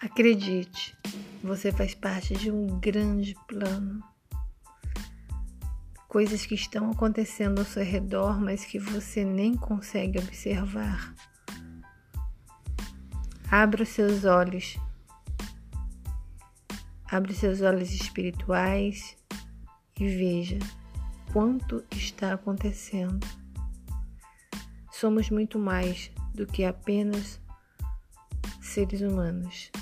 Acredite, você faz parte de um grande plano. Coisas que estão acontecendo ao seu redor, mas que você nem consegue observar. Abra os seus olhos. Abra os seus olhos espirituais e veja quanto está acontecendo. Somos muito mais do que apenas seres humanos.